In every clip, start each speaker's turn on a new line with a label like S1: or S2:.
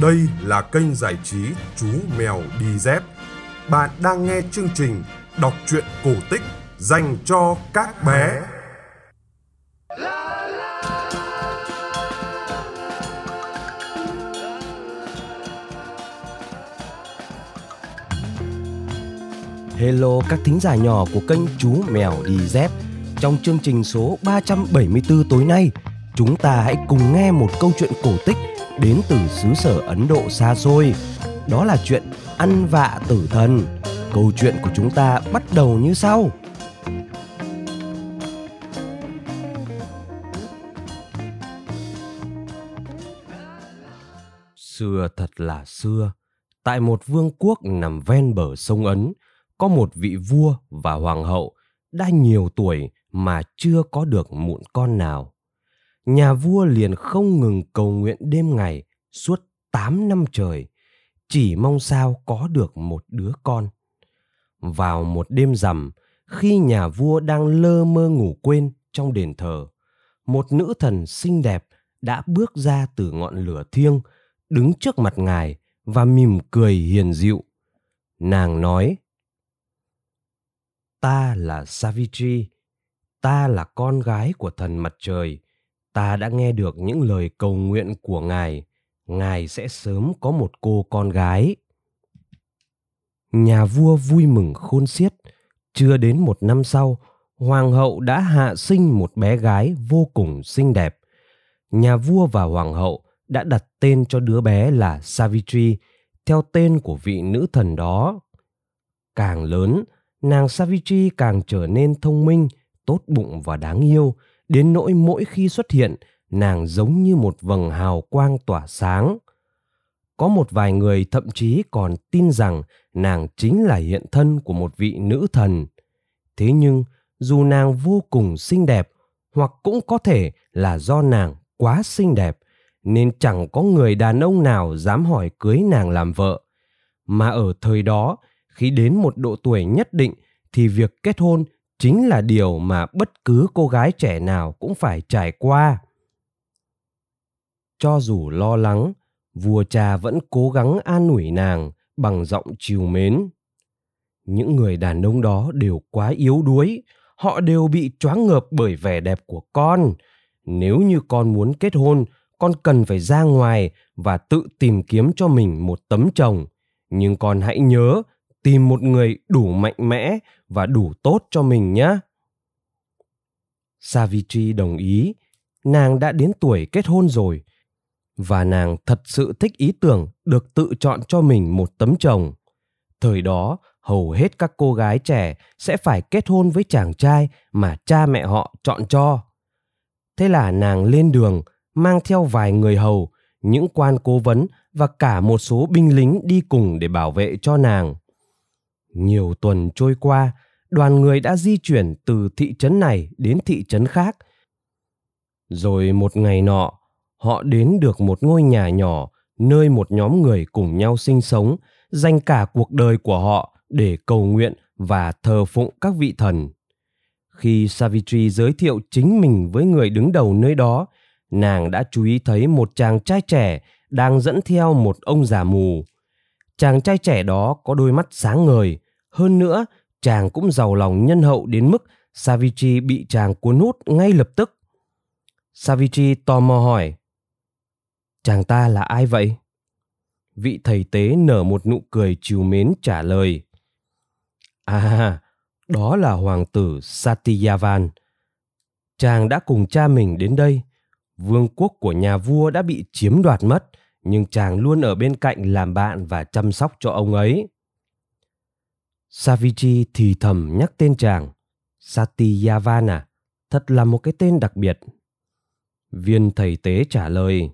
S1: Đây là kênh giải trí Chú Mèo Đi Dép. Bạn đang nghe chương trình đọc truyện cổ tích dành cho các bé.
S2: Hello các thính giả nhỏ của kênh Chú Mèo Đi Dép. Trong chương trình số 374 tối nay, chúng ta hãy cùng nghe một câu chuyện cổ tích đến từ xứ sở Ấn Độ xa xôi. Đó là chuyện ăn vạ tử thần. Câu chuyện của chúng ta bắt đầu như sau. Xưa thật là xưa, tại một vương quốc nằm ven bờ sông Ấn, có một vị vua và hoàng hậu đã nhiều tuổi mà chưa có được mụn con nào. Nhà vua liền không ngừng cầu nguyện đêm ngày suốt 8 năm trời, chỉ mong sao có được một đứa con. Vào một đêm rằm, khi nhà vua đang lơ mơ ngủ quên trong đền thờ, một nữ thần xinh đẹp đã bước ra từ ngọn lửa thiêng, đứng trước mặt ngài và mỉm cười hiền dịu. Nàng nói, Ta là Savitri, ta là con gái của thần mặt trời, ta đã nghe được những lời cầu nguyện của ngài, ngài sẽ sớm có một cô con gái. Nhà vua vui mừng khôn xiết, chưa đến một năm sau, hoàng hậu đã hạ sinh một bé gái vô cùng xinh đẹp. Nhà vua và hoàng hậu đã đặt tên cho đứa bé là Savitri theo tên của vị nữ thần đó. Càng lớn, nàng Savitri càng trở nên thông minh, tốt bụng và đáng yêu, đến nỗi mỗi khi xuất hiện, nàng giống như một vầng hào quang tỏa sáng. Có một vài người thậm chí còn tin rằng nàng chính là hiện thân của một vị nữ thần. Thế nhưng, dù nàng vô cùng xinh đẹp, hoặc cũng có thể là do nàng quá xinh đẹp, nên chẳng có người đàn ông nào dám hỏi cưới nàng làm vợ. Mà ở thời đó, khi đến một độ tuổi nhất định thì việc kết hôn chính là điều mà bất cứ cô gái trẻ nào cũng phải trải qua. Cho dù lo lắng, vua cha vẫn cố gắng an ủi nàng bằng giọng chiều mến. Những người đàn ông đó đều quá yếu đuối, họ đều bị choáng ngợp bởi vẻ đẹp của con. Nếu như con muốn kết hôn, con cần phải ra ngoài và tự tìm kiếm cho mình một tấm chồng. Nhưng con hãy nhớ tìm một người đủ mạnh mẽ và đủ tốt cho mình nhé. Savitri đồng ý. Nàng đã đến tuổi kết hôn rồi và nàng thật sự thích ý tưởng được tự chọn cho mình một tấm chồng. Thời đó, hầu hết các cô gái trẻ sẽ phải kết hôn với chàng trai mà cha mẹ họ chọn cho. Thế là nàng lên đường, mang theo vài người hầu, những quan cố vấn và cả một số binh lính đi cùng để bảo vệ cho nàng nhiều tuần trôi qua, đoàn người đã di chuyển từ thị trấn này đến thị trấn khác. Rồi một ngày nọ, họ đến được một ngôi nhà nhỏ nơi một nhóm người cùng nhau sinh sống, dành cả cuộc đời của họ để cầu nguyện và thờ phụng các vị thần. Khi savitri giới thiệu chính mình với người đứng đầu nơi đó, nàng đã chú ý thấy một chàng trai trẻ đang dẫn theo một ông già mù chàng trai trẻ đó có đôi mắt sáng ngời. Hơn nữa, chàng cũng giàu lòng nhân hậu đến mức savitri bị chàng cuốn hút ngay lập tức. Savitri tò mò hỏi, chàng ta là ai vậy? Vị thầy tế nở một nụ cười chiều mến trả lời à đó là hoàng tử satyavan. Chàng đã cùng cha mình đến đây. Vương quốc của nhà vua đã bị chiếm đoạt mất nhưng chàng luôn ở bên cạnh làm bạn và chăm sóc cho ông ấy. Saviji thì thầm nhắc tên chàng. Satyavana thật là một cái tên đặc biệt. Viên thầy tế trả lời,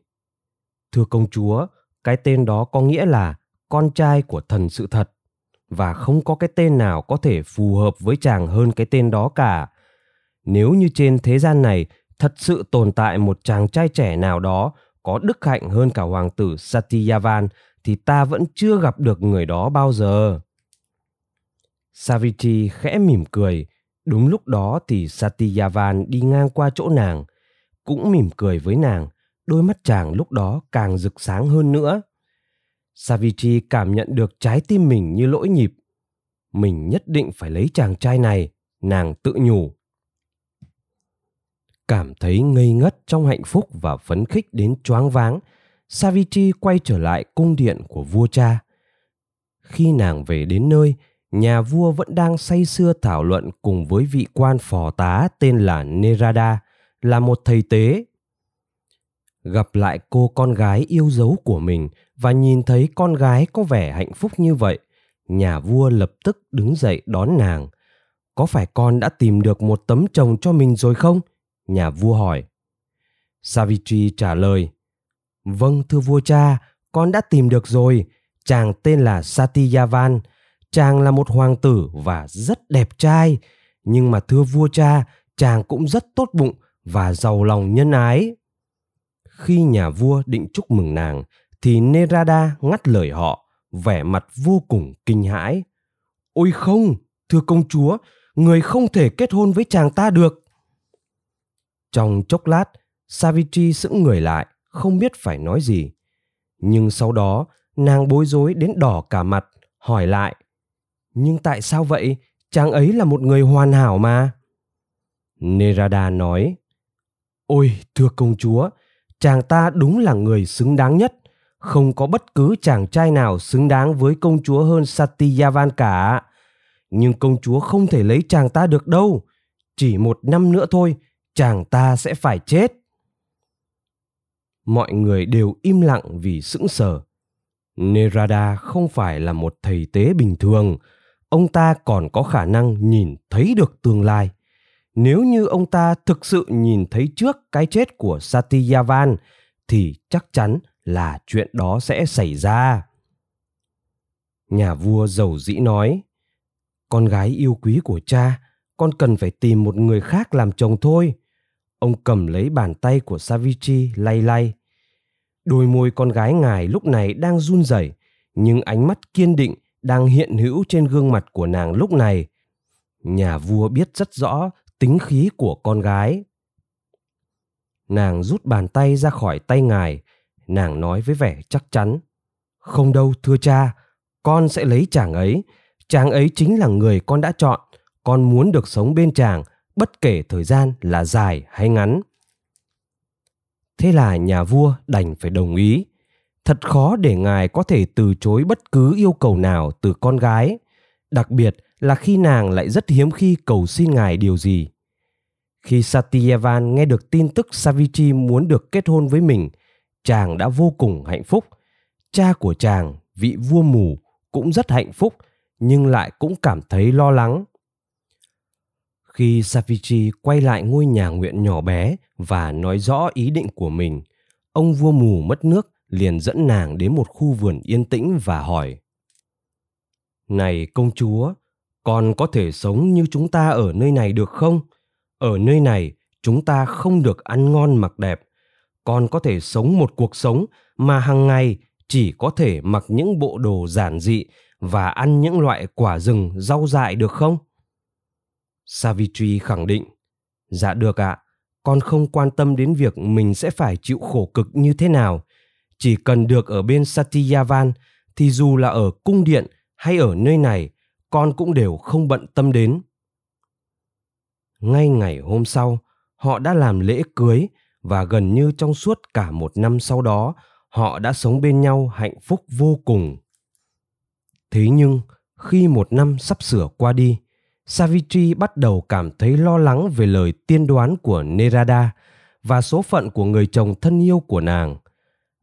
S2: thưa công chúa, cái tên đó có nghĩa là con trai của thần sự thật, và không có cái tên nào có thể phù hợp với chàng hơn cái tên đó cả. Nếu như trên thế gian này thật sự tồn tại một chàng trai trẻ nào đó có đức hạnh hơn cả hoàng tử Satyavan thì ta vẫn chưa gặp được người đó bao giờ. Savitri khẽ mỉm cười, đúng lúc đó thì Satyavan đi ngang qua chỗ nàng, cũng mỉm cười với nàng đôi mắt chàng lúc đó càng rực sáng hơn nữa Savitri cảm nhận được trái tim mình như lỗi nhịp. Mình nhất định phải lấy chàng trai này, nàng tự nhủ. Cảm thấy ngây ngất trong hạnh phúc và phấn khích đến choáng váng, Savitri quay trở lại cung điện của vua cha. Khi nàng về đến nơi, nhà vua vẫn đang say sưa thảo luận cùng với vị quan phò tá tên là Nerada, là một thầy tế. Gặp lại cô con gái yêu dấu của mình và nhìn thấy con gái có vẻ hạnh phúc như vậy, nhà vua lập tức đứng dậy đón nàng. Có phải con đã tìm được một tấm chồng cho mình rồi không? Nhà vua hỏi. Savitri trả lời. Vâng thưa vua cha, con đã tìm được rồi. Chàng tên là Satyavan. Chàng là một hoàng tử và rất đẹp trai. Nhưng mà thưa vua cha, chàng cũng rất tốt bụng và giàu lòng nhân ái. Khi nhà vua định chúc mừng nàng, thì Nerada ngắt lời họ, vẻ mặt vô cùng kinh hãi. Ôi không, thưa công chúa, người không thể kết hôn với chàng ta được. Trong chốc lát, Savitri sững người lại, không biết phải nói gì. Nhưng sau đó, nàng bối rối đến đỏ cả mặt, hỏi lại. Nhưng tại sao vậy? Chàng ấy là một người hoàn hảo mà. Nerada nói. Ôi, thưa công chúa, chàng ta đúng là người xứng đáng nhất. Không có bất cứ chàng trai nào xứng đáng với công chúa hơn Satyavan cả. Nhưng công chúa không thể lấy chàng ta được đâu. Chỉ một năm nữa thôi, chàng ta sẽ phải chết. Mọi người đều im lặng vì sững sờ. Nerada không phải là một thầy tế bình thường. Ông ta còn có khả năng nhìn thấy được tương lai. Nếu như ông ta thực sự nhìn thấy trước cái chết của satyavan, thì chắc chắn là chuyện đó sẽ xảy ra. Nhà vua giàu dĩ nói, con gái yêu quý của cha, con cần phải tìm một người khác làm chồng thôi. Ông cầm lấy bàn tay của Savitri lay lay. Đôi môi con gái ngài lúc này đang run rẩy, nhưng ánh mắt kiên định đang hiện hữu trên gương mặt của nàng lúc này. Nhà vua biết rất rõ tính khí của con gái. Nàng rút bàn tay ra khỏi tay ngài, nàng nói với vẻ chắc chắn. Không đâu, thưa cha, con sẽ lấy chàng ấy. Chàng ấy chính là người con đã chọn. Con muốn được sống bên chàng bất kể thời gian là dài hay ngắn. Thế là nhà vua đành phải đồng ý. Thật khó để ngài có thể từ chối bất cứ yêu cầu nào từ con gái, đặc biệt là khi nàng lại rất hiếm khi cầu xin ngài điều gì. Khi Satyavan nghe được tin tức Savitri muốn được kết hôn với mình, chàng đã vô cùng hạnh phúc. Cha của chàng, vị vua mù, cũng rất hạnh phúc, nhưng lại cũng cảm thấy lo lắng khi Savichi quay lại ngôi nhà nguyện nhỏ bé và nói rõ ý định của mình, ông vua mù mất nước liền dẫn nàng đến một khu vườn yên tĩnh và hỏi. Này công chúa, con có thể sống như chúng ta ở nơi này được không? Ở nơi này, chúng ta không được ăn ngon mặc đẹp. Con có thể sống một cuộc sống mà hàng ngày chỉ có thể mặc những bộ đồ giản dị và ăn những loại quả rừng rau dại được không? Savitri khẳng định, dạ được ạ, con không quan tâm đến việc mình sẽ phải chịu khổ cực như thế nào. Chỉ cần được ở bên Satyavan thì dù là ở cung điện hay ở nơi này, con cũng đều không bận tâm đến. Ngay ngày hôm sau, họ đã làm lễ cưới và gần như trong suốt cả một năm sau đó, họ đã sống bên nhau hạnh phúc vô cùng. Thế nhưng, khi một năm sắp sửa qua đi, Savitri bắt đầu cảm thấy lo lắng về lời tiên đoán của Nerada và số phận của người chồng thân yêu của nàng.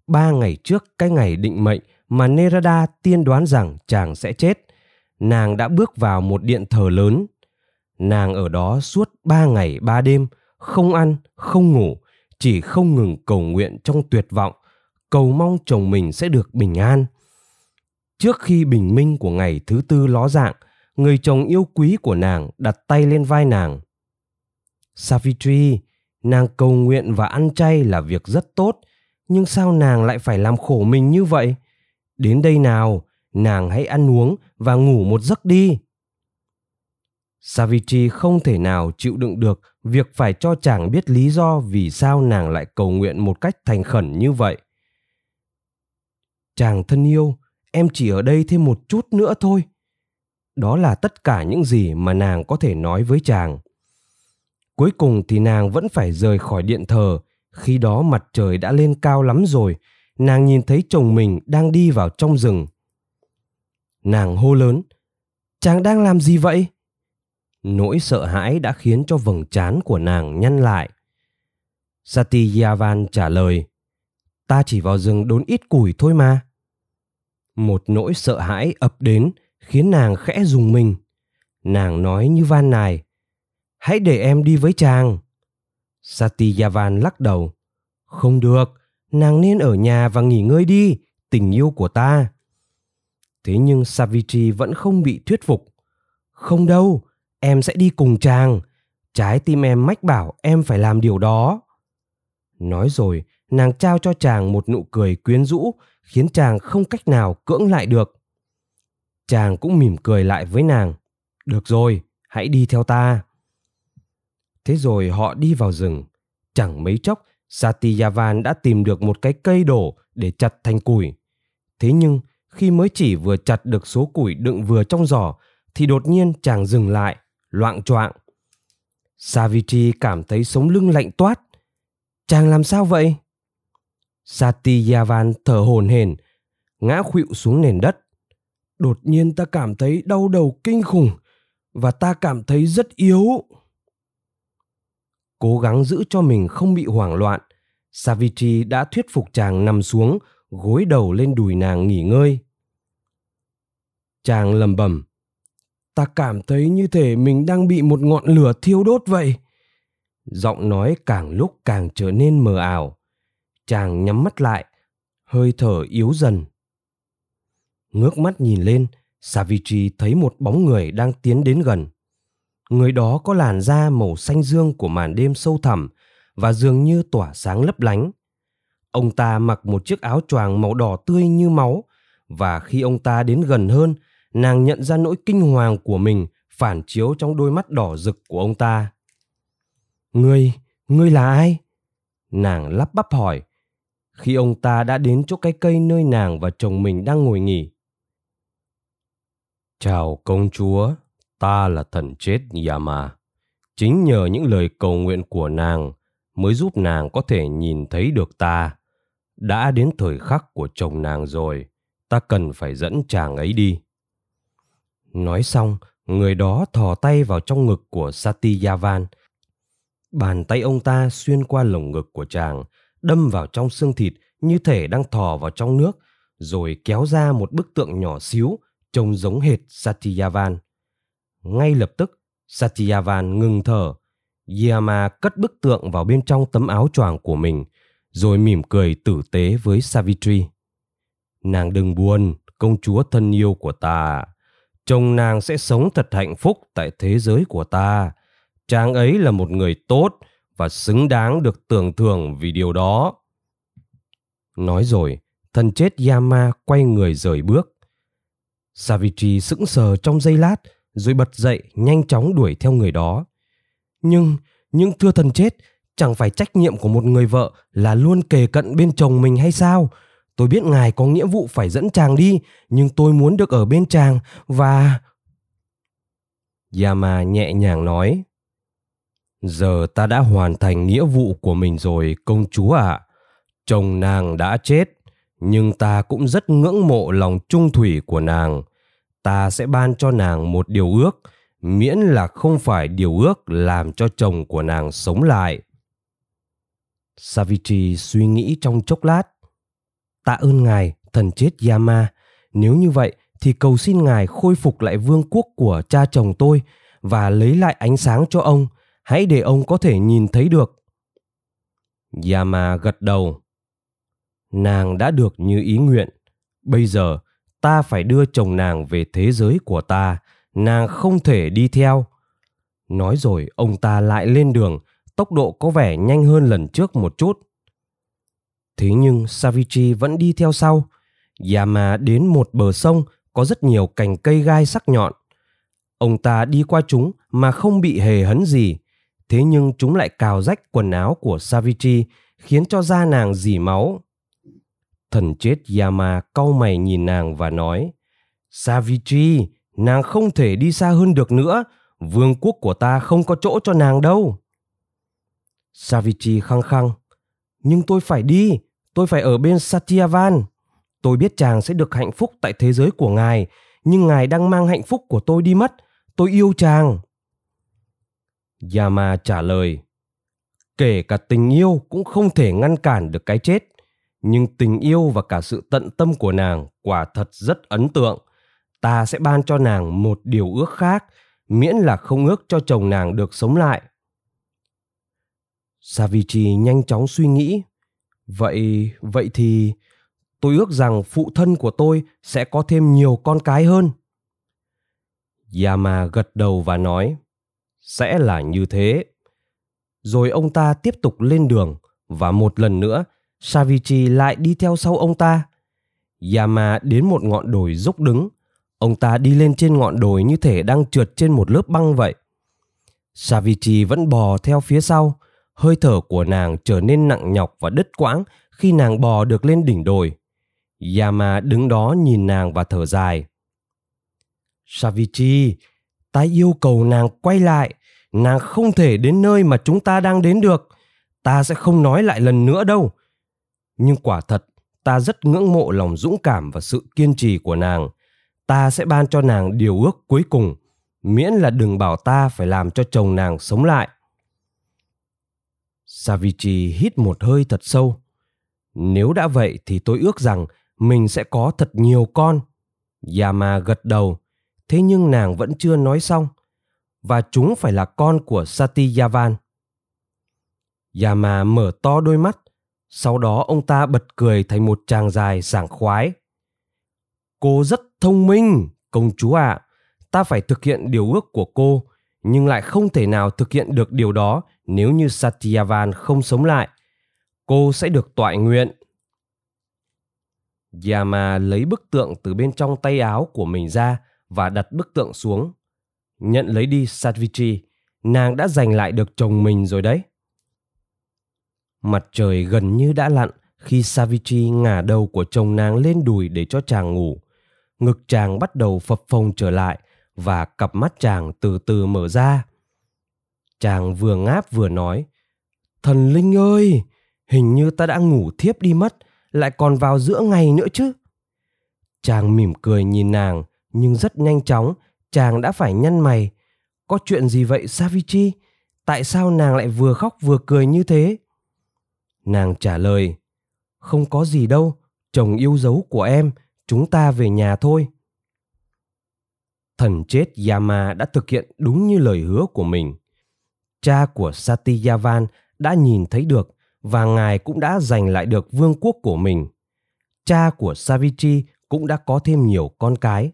S2: Ba ngày trước cái ngày định mệnh mà Nerada tiên đoán rằng chàng sẽ chết, nàng đã bước vào một điện thờ lớn. Nàng ở đó suốt ba ngày ba đêm, không ăn, không ngủ, chỉ không ngừng cầu nguyện trong tuyệt vọng, cầu mong chồng mình sẽ được bình an. Trước khi bình minh của ngày thứ tư ló dạng, người chồng yêu quý của nàng đặt tay lên vai nàng. Savitri, nàng cầu nguyện và ăn chay là việc rất tốt, nhưng sao nàng lại phải làm khổ mình như vậy? Đến đây nào, nàng hãy ăn uống và ngủ một giấc đi. Savitri không thể nào chịu đựng được việc phải cho chàng biết lý do vì sao nàng lại cầu nguyện một cách thành khẩn như vậy. Chàng thân yêu, em chỉ ở đây thêm một chút nữa thôi đó là tất cả những gì mà nàng có thể nói với chàng. Cuối cùng thì nàng vẫn phải rời khỏi điện thờ. Khi đó mặt trời đã lên cao lắm rồi, nàng nhìn thấy chồng mình đang đi vào trong rừng. Nàng hô lớn, chàng đang làm gì vậy? Nỗi sợ hãi đã khiến cho vầng trán của nàng nhăn lại. Satyavan trả lời, ta chỉ vào rừng đốn ít củi thôi mà. Một nỗi sợ hãi ập đến khiến nàng khẽ dùng mình. Nàng nói như van nài, hãy để em đi với chàng. Satyavan lắc đầu, không được, nàng nên ở nhà và nghỉ ngơi đi, tình yêu của ta. Thế nhưng savitri vẫn không bị thuyết phục. Không đâu, em sẽ đi cùng chàng, trái tim em mách bảo em phải làm điều đó. Nói rồi, nàng trao cho chàng một nụ cười quyến rũ, khiến chàng không cách nào cưỡng lại được chàng cũng mỉm cười lại với nàng. Được rồi, hãy đi theo ta. Thế rồi họ đi vào rừng. Chẳng mấy chốc satyavan đã tìm được một cái cây đổ để chặt thành củi. Thế nhưng, khi mới chỉ vừa chặt được số củi đựng vừa trong giỏ, thì đột nhiên chàng dừng lại, loạng choạng. Savitri cảm thấy sống lưng lạnh toát. Chàng làm sao vậy? Satyavan thở hổn hển, ngã khuỵu xuống nền đất đột nhiên ta cảm thấy đau đầu kinh khủng và ta cảm thấy rất yếu. Cố gắng giữ cho mình không bị hoảng loạn savitri đã thuyết phục chàng nằm xuống, gối đầu lên đùi nàng nghỉ ngơi. Chàng lầm bầm ta cảm thấy như thể mình đang bị một ngọn lửa thiêu đốt vậy. Giọng nói càng lúc càng trở nên mờ ảo. Chàng nhắm mắt lại, hơi thở yếu dần ngước mắt nhìn lên savitri thấy một bóng người đang tiến đến gần. Người đó có làn da màu xanh dương của màn đêm sâu thẳm và dường như tỏa sáng lấp lánh. Ông ta mặc một chiếc áo choàng màu đỏ tươi như máu và khi ông ta đến gần hơn, nàng nhận ra nỗi kinh hoàng của mình phản chiếu trong đôi mắt đỏ rực của ông ta. Ngươi ngươi là ai? Nàng lắp bắp hỏi. Khi ông ta đã đến chỗ cái cây nơi nàng và chồng mình đang ngồi nghỉ chào công chúa, ta là thần chết yama. Chính nhờ những lời cầu nguyện của nàng mới giúp nàng có thể nhìn thấy được ta. Đã đến thời khắc của chồng nàng rồi, ta cần phải dẫn chàng ấy đi. Nói xong, người đó thò tay vào trong ngực của satyavan bàn tay ông ta xuyên qua lồng ngực của chàng, đâm vào trong xương thịt như thể đang thò vào trong nước, rồi kéo ra một bức tượng nhỏ xíu trông giống hệt satyavan. Ngay lập tức, satyavan ngừng thở. Yama cất bức tượng vào bên trong tấm áo choàng của mình, rồi mỉm cười tử tế với savitri. Nàng đừng buồn, công chúa thân yêu của ta. Chồng nàng sẽ sống thật hạnh phúc tại thế giới của ta. Chàng ấy là một người tốt và xứng đáng được tưởng thưởng vì điều đó. Nói rồi thần chết yama quay người rời bước savitri sững sờ trong giây lát rồi bật dậy nhanh chóng đuổi theo người đó nhưng nhưng thưa thần chết, chẳng phải trách nhiệm của một người vợ là luôn kề cận bên chồng mình hay sao tôi biết ngài có nghĩa vụ phải dẫn chàng đi, nhưng tôi muốn được ở bên chàng và yama nhẹ nhàng nói, giờ ta đã hoàn thành nghĩa vụ của mình rồi, công chúa ạ à. chồng nàng đã chết nhưng ta cũng rất ngưỡng mộ lòng trung thủy của nàng. Ta sẽ ban cho nàng một điều ước, miễn là không phải điều ước làm cho chồng của nàng sống lại. Savitri suy nghĩ trong chốc lát. Tạ ơn ngài, thần chết yama. Nếu như vậy thì cầu xin ngài khôi phục lại vương quốc của cha chồng tôi và lấy lại ánh sáng cho ông. Hãy để ông có thể nhìn thấy được. Yama gật đầu nàng đã được như ý nguyện. Bây giờ, ta phải đưa chồng nàng về thế giới của ta. Nàng không thể đi theo. Nói rồi, ông ta lại lên đường. Tốc độ có vẻ nhanh hơn lần trước một chút. Thế nhưng savitri vẫn đi theo sau. Yama đến một bờ sông, có rất nhiều cành cây gai sắc nhọn. Ông ta đi qua chúng mà không bị hề hấn gì. Thế nhưng chúng lại cào rách quần áo của savitri khiến cho da nàng dỉ máu. Thần chết Yama cau mày nhìn nàng và nói, Savitri, nàng không thể đi xa hơn được nữa, vương quốc của ta không có chỗ cho nàng đâu. Savitri khăng khăng, nhưng tôi phải đi, tôi phải ở bên Satyavan. Tôi biết chàng sẽ được hạnh phúc tại thế giới của ngài, nhưng ngài đang mang hạnh phúc của tôi đi mất. Tôi yêu chàng. Yama trả lời, kể cả tình yêu cũng không thể ngăn cản được cái chết nhưng tình yêu và cả sự tận tâm của nàng quả thật rất ấn tượng. Ta sẽ ban cho nàng một điều ước khác, miễn là không ước cho chồng nàng được sống lại. Savichi nhanh chóng suy nghĩ. Vậy vậy thì tôi ước rằng phụ thân của tôi sẽ có thêm nhiều con cái hơn. Yama gật đầu và nói, sẽ là như thế. Rồi ông ta tiếp tục lên đường và một lần nữa Savichi lại đi theo sau ông ta. Yama đến một ngọn đồi dốc đứng. Ông ta đi lên trên ngọn đồi như thể đang trượt trên một lớp băng vậy. Savichi vẫn bò theo phía sau. Hơi thở của nàng trở nên nặng nhọc và đứt quãng khi nàng bò được lên đỉnh đồi. Yama đứng đó nhìn nàng và thở dài. Savichi, ta yêu cầu nàng quay lại. Nàng không thể đến nơi mà chúng ta đang đến được. Ta sẽ không nói lại lần nữa đâu nhưng quả thật, ta rất ngưỡng mộ lòng dũng cảm và sự kiên trì của nàng. Ta sẽ ban cho nàng điều ước cuối cùng, miễn là đừng bảo ta phải làm cho chồng nàng sống lại. Savichi hít một hơi thật sâu. Nếu đã vậy thì tôi ước rằng mình sẽ có thật nhiều con. Yama gật đầu. Thế nhưng nàng vẫn chưa nói xong. Và chúng phải là con của satyavan yama mở to đôi mắt sau đó ông ta bật cười thành một chàng dài sảng khoái. Cô rất thông minh, công chúa ạ. À. Ta phải thực hiện điều ước của cô, nhưng lại không thể nào thực hiện được điều đó nếu như Satyavan không sống lại. Cô sẽ được toại nguyện. Yama lấy bức tượng từ bên trong tay áo của mình ra và đặt bức tượng xuống. Nhận lấy đi Satvichi, nàng đã giành lại được chồng mình rồi đấy. Mặt trời gần như đã lặn khi Savitri ngả đầu của chồng nàng lên đùi để cho chàng ngủ. Ngực chàng bắt đầu phập phồng trở lại và cặp mắt chàng từ từ mở ra. Chàng vừa ngáp vừa nói, Thần Linh ơi, hình như ta đã ngủ thiếp đi mất, lại còn vào giữa ngày nữa chứ. Chàng mỉm cười nhìn nàng, nhưng rất nhanh chóng, chàng đã phải nhăn mày. Có chuyện gì vậy Savitri? Tại sao nàng lại vừa khóc vừa cười như thế? Nàng trả lời, không có gì đâu, chồng yêu dấu của em, chúng ta về nhà thôi. Thần chết Yama đã thực hiện đúng như lời hứa của mình. Cha của Satyavan đã nhìn thấy được và ngài cũng đã giành lại được vương quốc của mình. Cha của Savitri cũng đã có thêm nhiều con cái.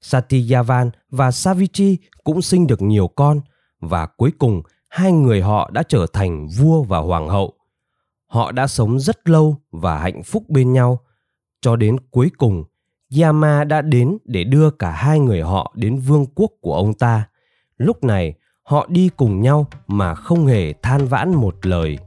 S2: Satyavan và Savitri cũng sinh được nhiều con và cuối cùng hai người họ đã trở thành vua và hoàng hậu họ đã sống rất lâu và hạnh phúc bên nhau cho đến cuối cùng, yama đã đến để đưa cả hai người họ đến vương quốc của ông ta lúc này, họ đi cùng nhau mà không hề than vãn một lời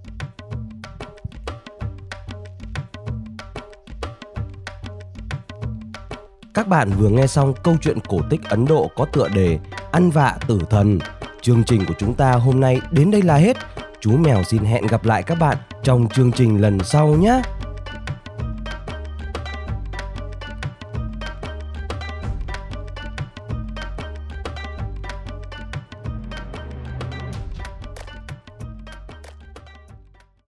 S2: Các bạn vừa nghe xong câu chuyện cổ tích Ấn Độ có tựa đề Ăn vạ tử thần. Chương trình của chúng ta hôm nay đến đây là hết. Chú mèo xin hẹn gặp lại các bạn trong chương trình lần sau nhé.